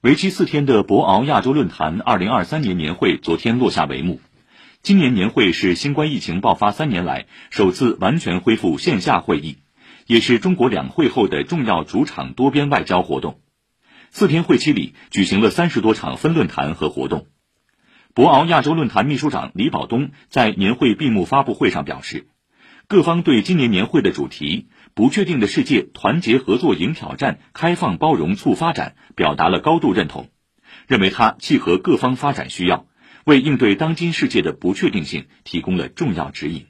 为期四天的博鳌亚洲论坛二零二三年年会昨天落下帷幕。今年年会是新冠疫情爆发三年来首次完全恢复线下会议，也是中国两会后的重要主场多边外交活动。四天会期里，举行了三十多场分论坛和活动。博鳌亚洲论坛秘书长李保东在年会闭幕发布会上表示，各方对今年年会的主题“不确定的世界，团结合作迎挑战，开放包容促发展”表达了高度认同，认为它契合各方发展需要。为应对当今世界的不确定性提供了重要指引。